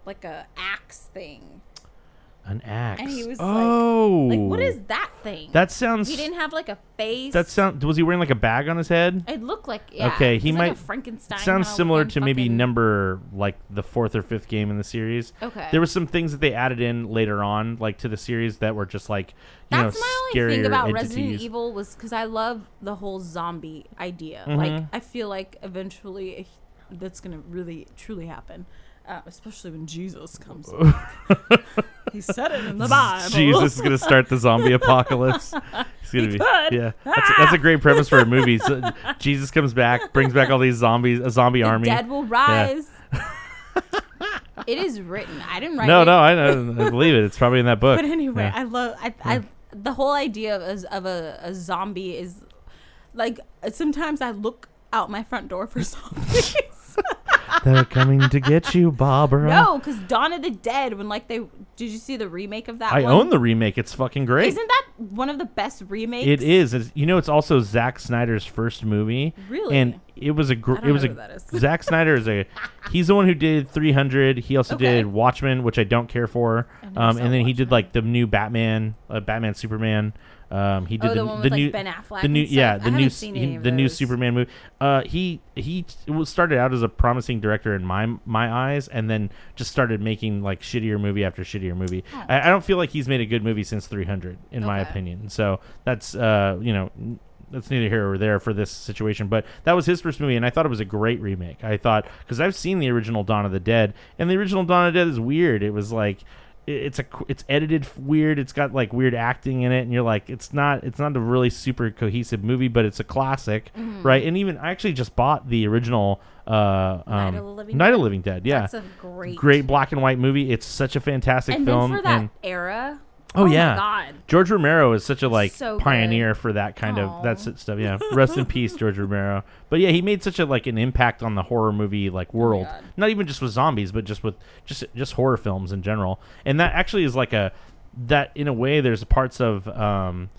like a axe thing. an axe. And he was oh, Like what is that thing? that? Sounds. he didn't have like a face. That sound. Was he wearing like a bag on his head? It looked like yeah. Okay, he like might- a Frankenstein. Sounds similar to maybe fucking- number like the fourth or fifth game in the series. Okay. There was some things that they added in later on, like to the series, that were just like you That's know my only thing about entities. Resident Evil was because I love the whole zombie idea. Mm-hmm. Like I feel like eventually that's gonna really truly happen, uh, especially when Jesus comes. he said it in the Bible. Jesus is gonna start the zombie apocalypse. He's gonna be could. yeah. That's, that's a great premise for a movie. So Jesus comes back, brings back all these zombies, a zombie The army. dead will rise. it is written. I didn't write No, it. no, I, I I believe it. It's probably in that book. But anyway, Yeah. I love I, I the whole idea of a, of a, a zombie is like sometimes I look out my front door for zombies. They're coming to get you, Barbara. no, because Dawn of the Dead when like they did you see the remake of that? I one? own the remake. It's fucking great. Isn't that one of the best remakes? It is. It's, you know, it's also Zack Snyder's first movie. Really? And it was a. Gr- I don't it was a. who that is. Zack Snyder is a. He's the one who did 300. He also Okay. did Watchmen, which I don't care for. Um, and then he did like the new Batman, uh, Batman Superman. Um, he did Oh, the, the one the like, new Ben Affleck the new yeah the new he- the new. Superman movie. Uh, he he started out as a promising director in my my eyes, and then just started making like shittier movie after shittier movie. I, I don't feel like he's made a good movie since 300, in my opinion. So that's uh you know. That's neither here or there for this situation, but that was his first movie, and I thought it was a great remake. I thought because I've seen the original Dawn of the Dead, and the original Dawn of the Dead is weird. It was like it's a it's edited weird. It's got like weird acting in it, and you're like, it's not it's not a really super cohesive movie, but it's a classic, Mm-hmm. right? And even I actually just bought the original uh, um, Night of Living Night of Dead? Living Dead. Yeah, That's a great great black and white movie. It's such a fantastic And film. for that and era. Oh, my yeah. God. George Romero is such a like So good. pioneer for that kind of that stuff. Yeah, rest in peace, George Romero. But yeah, he made such a like an impact on the horror movie like world. Oh Not even just with zombies, but just with just just horror films in general. And that actually is like a that in a way. There's parts of um,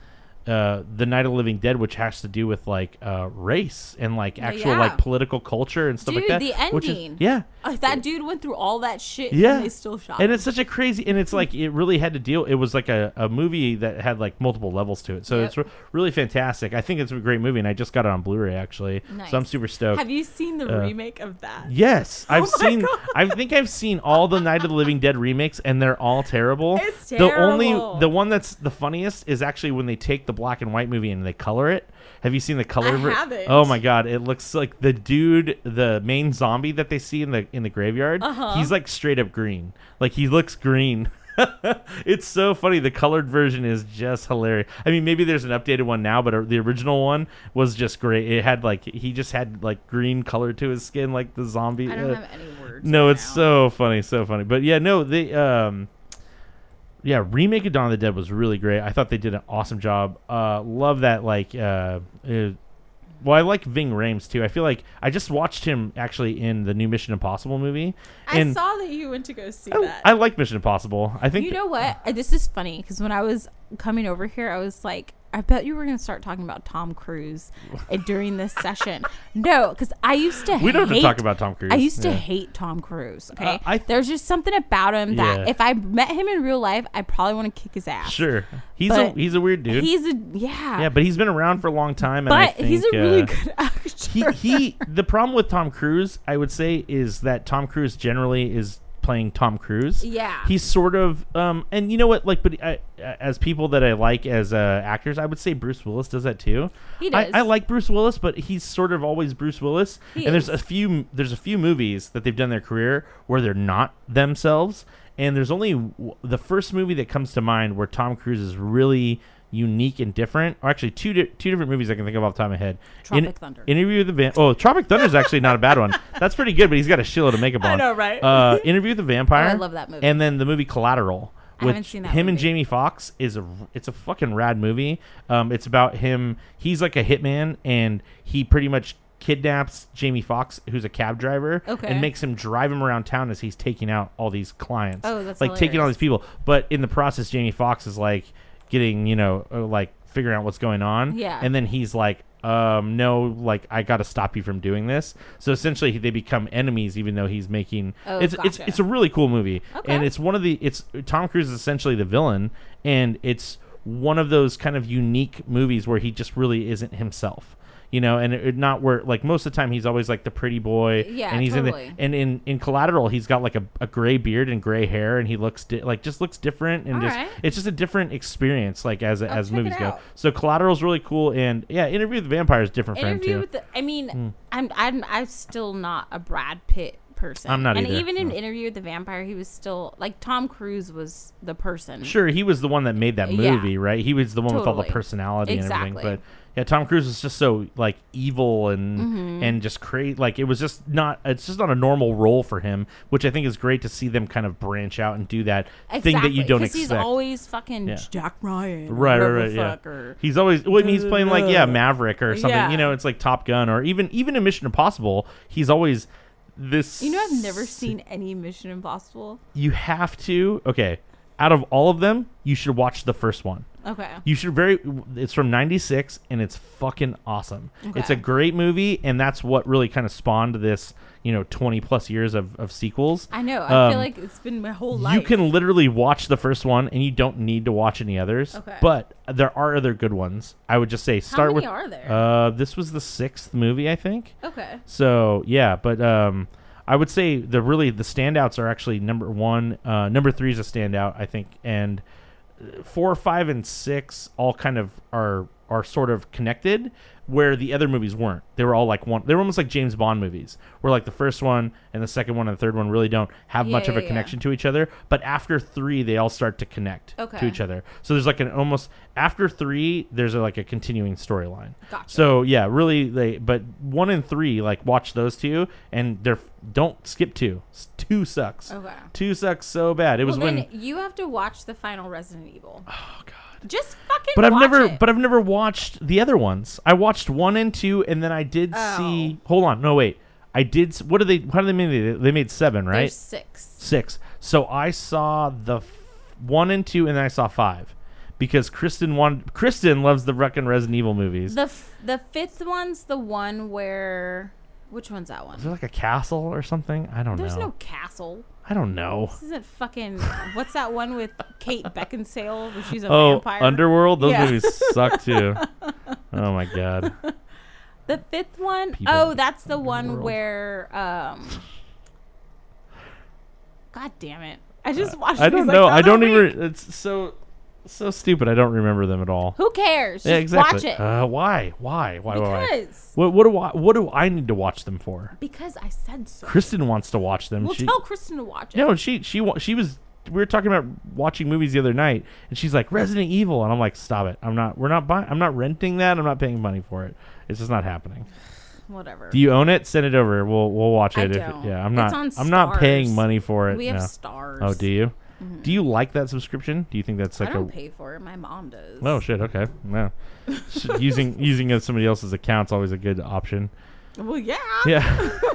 uh, the Night of the Living Dead, which has to do with like uh, race and like actual yeah. like political culture and stuff like that. the which is- ending. yeah, Like, that dude went through all that shit yeah, and they still shot and him. it's such a crazy, and it's like it really had to deal. It was like a, a movie that had like multiple levels to it, so Yep. it's re- really fantastic. I think it's a great movie, and I just got it on Blu-ray actually, so I'm super stoked. Have you seen the uh, remake of that? Yes, I've Oh seen. God. I think I've seen all the Night of the Living Dead remakes, and they're all terrible. It's terrible. The only, the one that's the funniest is actually when they take the black and white movie and they color it. Have you seen the color? I haven't. Oh my god, it looks like the dude, the main zombie that they see in the in the graveyard. Uh-huh. He's like straight up green. Like he looks green. it's so funny. The colored version is just hilarious. I mean, maybe there's an updated one now, but the original one was just great. It had like he just had like green color to his skin, like the zombie. I don't uh, have any words. no, right it's now. so funny, so funny. But yeah, no, they um yeah, remake of Dawn of the Dead was really great. I thought they did an awesome job. Uh love that like uh, uh well, I like Ving Rhames too. I feel like I just watched him actually in the new Mission Impossible movie. I and saw that you went to go see I, that. I like Mission Impossible. I think you know what? Uh, This is funny because when I was coming over here, I was like, I bet you were going to start talking about Tom Cruise uh, during this session. No, because I used to we don't have to talk about Tom Cruise. I used to hate Tom Cruise. Okay, Uh, I- there's just something about him that Yeah. if I met him in real life, I probably want to kick his ass. Sure, he's a he's a weird dude. He's a yeah, yeah, but he's been around for a long time, but think, he's a really uh, good actor. he he the problem with Tom Cruise, I would say, is that Tom Cruise generally is playing Tom Cruise. Yeah. He's sort of um and you know what like but I, as people that I like as uh, actors, I would say Bruce Willis does that too. He I, does. I like Bruce Willis, but he's sort of always Bruce Willis. He and there's a few there's a few movies that they've done in their career where they're not themselves. And there's only w- the first movie that comes to mind where Tom Cruise is really unique and different. Or actually, two di- two different movies I can think of off the top of my head. Tropic Thunder. Interview with the Van. Oh, Tropic Thunder is actually not a bad one. That's pretty good, but he's got a shitload of makeup on. I know, right? Uh, Interview with the Vampire. I love that movie. And then the movie Collateral. I Which haven't seen that him and movie. Jamie Foxx is a it's a fucking rad movie. Um, it's about him. He's like a hitman, and he pretty much kidnaps Jamie Foxx, who's a cab driver, Okay. and makes him drive him around town as he's taking out all these clients. Oh, that's like taking all hilarious. these people. But in the process, Jamie Foxx is like getting you know uh, like figuring out what's going on. Yeah. And then he's like, um, no, like I got to stop you from doing this. So essentially, they become enemies, even though he's making. Oh, it's it's it's a really cool movie, Okay. and it's one of the it's Tom Cruise is essentially the villain, and it's one of those kind of unique movies where he just really isn't himself. You know, and it, it not where like most of the time he's always like the pretty boy, Yeah, and he's totally. in the and in in Collateral he's got like a, a gray beard and gray hair, and he looks di- like just looks different, and All just right. it's just a different experience, like as as movies go. So Collateral's really cool, and yeah, Interview with the Vampire is different for him too. With the i mean hmm. i'm i'm i'm still not a brad pitt person I'm not and either, even in no. interview with the vampire he was still like tom cruise was the person Sure, he was the one that made that Yeah. movie, right? He was the one with all the Totally. personality and Exactly. everything. But yeah, Tom Cruise was just so like evil and Mm-hmm. and just crazy. Like it was just not. It's just not a normal role for him, which I think is great to see them kind of branch out and do that thing that you don't because expect. he's always fucking Yeah. Jack Ryan, Right, right, right. Yeah, or- he's always. Well, I mean, he's playing like yeah, Maverick or something. Yeah. You know, it's like Top Gun or even even in Mission Impossible. He's always this. You know, I've never seen any Mission Impossible. You have to. Okay, out of all of them, you should watch the first one. Okay. You should very. It's from '96 and it's fucking awesome. Okay. It's a great movie, and that's what really kind of spawned this. You know, 20 plus years of, of sequels. I know. I Um, feel like it's been my whole life. You can literally watch the first one, and you don't need to watch any others. Okay. But there are other good ones. I would just say start many with. are there? Uh, this was the sixth movie, I think. Okay. So yeah, but um, I would say the really the standouts are actually number one, uh, number three is a standout, I think, and four, five, and six all kind of are are sort of connected, where the other movies weren't. They were all like one. They were almost like James Bond movies, where like the first one and the second one and the third one really don't have much Yeah, of a yeah, yeah. connection to each other. But after three, they all start to connect okay. to each other. So there's like an almost after three, there's a, like a continuing storyline. Gotcha. So yeah, really they but one and three like watch those two and they're don't skip two. Two sucks. Okay. Two sucks so bad. It was well, when you have to watch the final Resident Evil. Oh God. Just fucking. but I've never it. but I've never watched the other ones. I watched one and two and then I did Oh. see Hold on. No wait. I did what did they how did they make they made 7, right? There's six. 6. So I saw the f- 1 and 2 and then I saw 5 because Kristen wanted Kristen loves the fucking Resident Evil movies. The f- the fifth one's the one where. Which one's that one? Is there like a castle or something? I don't There's know. There's no castle. I don't know. This isn't fucking. What's that one with Kate Beckinsale? Where she's a Oh, vampire. Underworld. Those Yeah. movies suck too. oh my god. The fifth one People oh, that's the one where. um God damn it! I just watched. Uh, I don't know. I don't week. even. It's so so stupid. I don't remember them at all. Who cares? Just yeah, exactly. watch it. Uh, why? Why? Why? Why? Why? because What, what do I? What do I need to watch them for? because I said so. Kristen wants to watch them. We'll she, tell Kristen to watch it. no, she she wa- she was. We were talking about watching movies the other night, and she's like Resident Evil, and I'm like, stop it. I'm not. We're not buying. I'm not renting that. I'm not paying money for it. It's just not happening. Whatever. Do you own it? Send it over. We'll we'll watch I it. if don't. yeah, I'm It's not. on I'm not paying money for it. we have no. Starz. Oh, do you? Do you like that subscription? Do you think that's like I don't a pay for it. My mom does. Oh shit, okay. No. Using using somebody else's account's always a good option. Well, yeah. Yeah.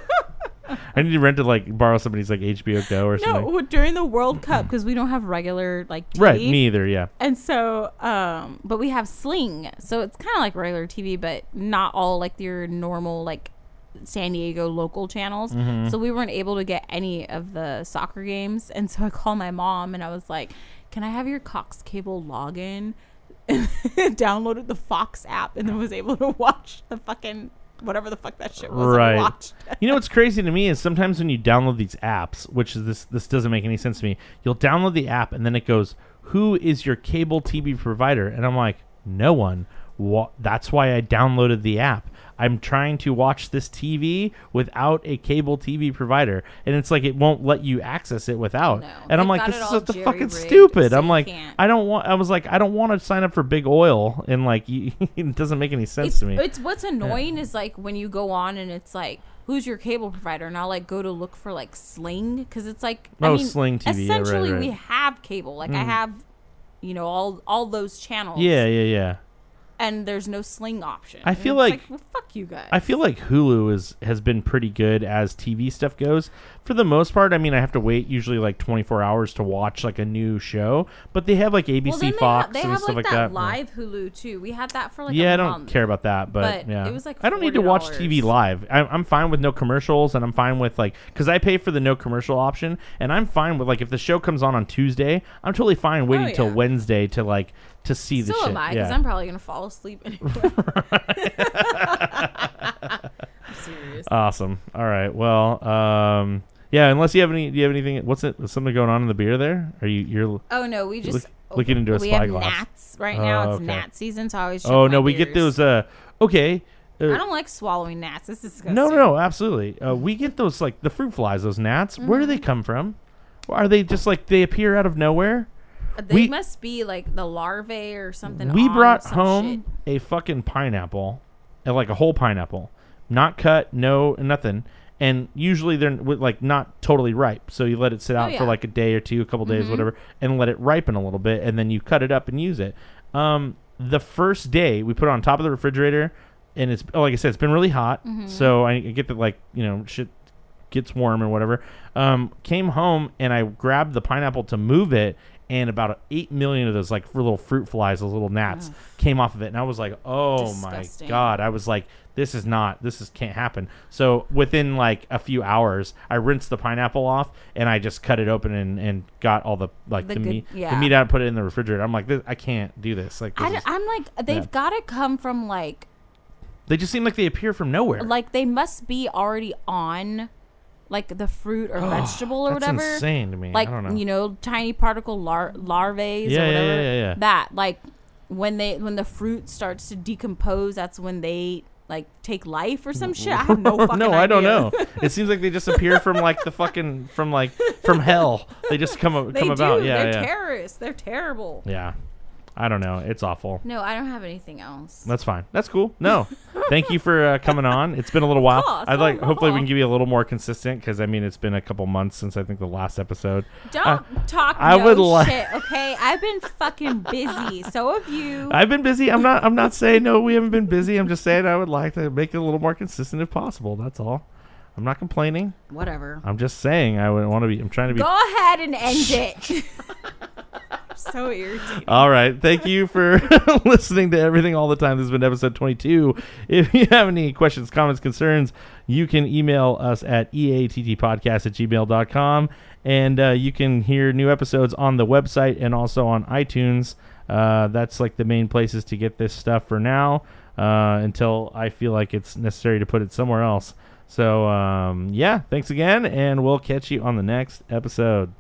I need to rent to like borrow somebody's like HBO Go or something. No, during the World Cup because we don't have regular like TV. Right, me either, yeah. And so, um, but we have Sling, so it's kind of like regular TV, but not all like your normal like San Diego local channels. Mm-hmm. So we weren't able to get any of the soccer games, and so I called my mom and I was like, "Can I have your Cox Cable login?" And downloaded the Fox app and then was able to watch the fucking whatever the fuck that shit was. Right. You know what's crazy to me is sometimes when you download these apps, which is this this doesn't make any sense to me. You'll download the app and then it goes, "Who is your cable TV provider?" And I'm like, "No one." Wha- that's why I downloaded the app. I'm trying to watch this TV without a cable TV provider, and it's like it won't let you access it without. No, and I'm like, this is the fucking stupid. so I'm like, can't. I don't want. I was like, I don't want to sign up for big oil, and like, you, it doesn't make any sense it's, to me. it's what's annoying is like when you go on and it's like who's your cable provider and i'll like go to look for like sling because it's like I Oh, mean, Sling TV, yeah, right, essentially we. Mm. have cable like i have you know all all those channels yeah, yeah, yeah. And there's no sling option I feel it's like- well, fuck you guys I feel like Hulu is has been pretty good as TV stuff goes. For the most part, I mean, I have to wait usually like 24 hours to watch like a new show, but they have like ABC, well, they Fox, have, they and have stuff like like that, that. live hulu too we had that for like yeah, I don't care about that, but, But yeah, it was, like, I don't need to watch TV live. I, I'm fine with no commercials, and I'm fine with like because I pay for the no commercial option, and I'm fine with like if the show comes on on Tuesday, I'm totally fine oh, waiting Oh, till. Wednesday to like to see the so shit. am i because yeah. i'm probably gonna fall asleep anyway i'm serious Awesome. All right. Well, um, yeah. Unless you have any, do you have anything? What's it? Is something going on in the beer there? Are you? You're. Oh no, we just Look- looking into a we have gnats right now. Oh, it's okay. gnat season, so I always. Oh no, we get those. Uh, okay. Uh, I don't like swallowing gnats. This is disgusting. no, no, no, absolutely. Uh, we get those like the fruit flies, those gnats. Where do they Mm-hmm. come from? Are they just like they appear out of nowhere? They we- must be like the larvae or something. we brought some home a fucking pineapple, uh, like a whole pineapple, not cut, no nothing. And usually they're like not totally ripe, so you let it sit out for Oh, yeah. Mm-hmm. like a day or two, a couple days, whatever, and let it ripen a little bit, and then you cut it up and use it. Um, the first day we put it on top of the refrigerator, and it's oh, like I said, it's been really hot, Mm-hmm. so I, I get that like you know shit gets warm or whatever. Um, came home and I grabbed the pineapple to move it, and about eight million of those like little fruit flies, those little gnats, came off of it, and I was like, oh Disgusting. my god! I was like, this is not, this is can't happen. So within like a few hours, I rinsed the pineapple off, and I just cut it open and, and got all the like The the, good- meat, the meat out, and put it in the refrigerator. I'm like, this, I can't do this. Like, this I, am like, they've yeah. got to come from like, they just seem like they appear from nowhere. like they must be already on, like the fruit or vegetable or That's whatever. insane to me. Like I don't know. you know, tiny particle lar- larvae Yeah, or whatever. yeah, yeah, yeah. That like when they when the fruit starts to decompose, that's when they like take life or some shit. I have no fucking no, I don't know. it seems like they just appear from like the fucking from like from hell. They just come a- They come do. about. Yeah, They're yeah, terrorists. They're terrible. yeah. I don't know. It's awful. No, I don't have anything else. That's fine. That's cool. No, thank you for uh, coming on. It's been a little while. course, I'd like. Hopefully, we can give you a little more consistent because I mean, it's been a couple months since I think the last episode. Don't talk I no would li- shit, okay? I've been fucking busy. So have you. I've been busy. I'm not. I'm not saying no. We haven't been busy. I'm just saying I would like to make it a little more consistent if possible. That's all. I'm not complaining. Whatever. I'm just saying I would want to be. I'm trying to be. Go ahead and end it. so irritating. All right. Thank you for listening to everything all the time. This has been episode 22. If you have any questions, comments, concerns, you can email us at eattpodcast at gmail.com. And uh, you can hear new episodes on the website and also on iTunes. Uh, that's like the main places to get this stuff for now uh, until I feel like it's necessary to put it somewhere else. So, um, yeah, thanks again, and we'll catch you on the next episode.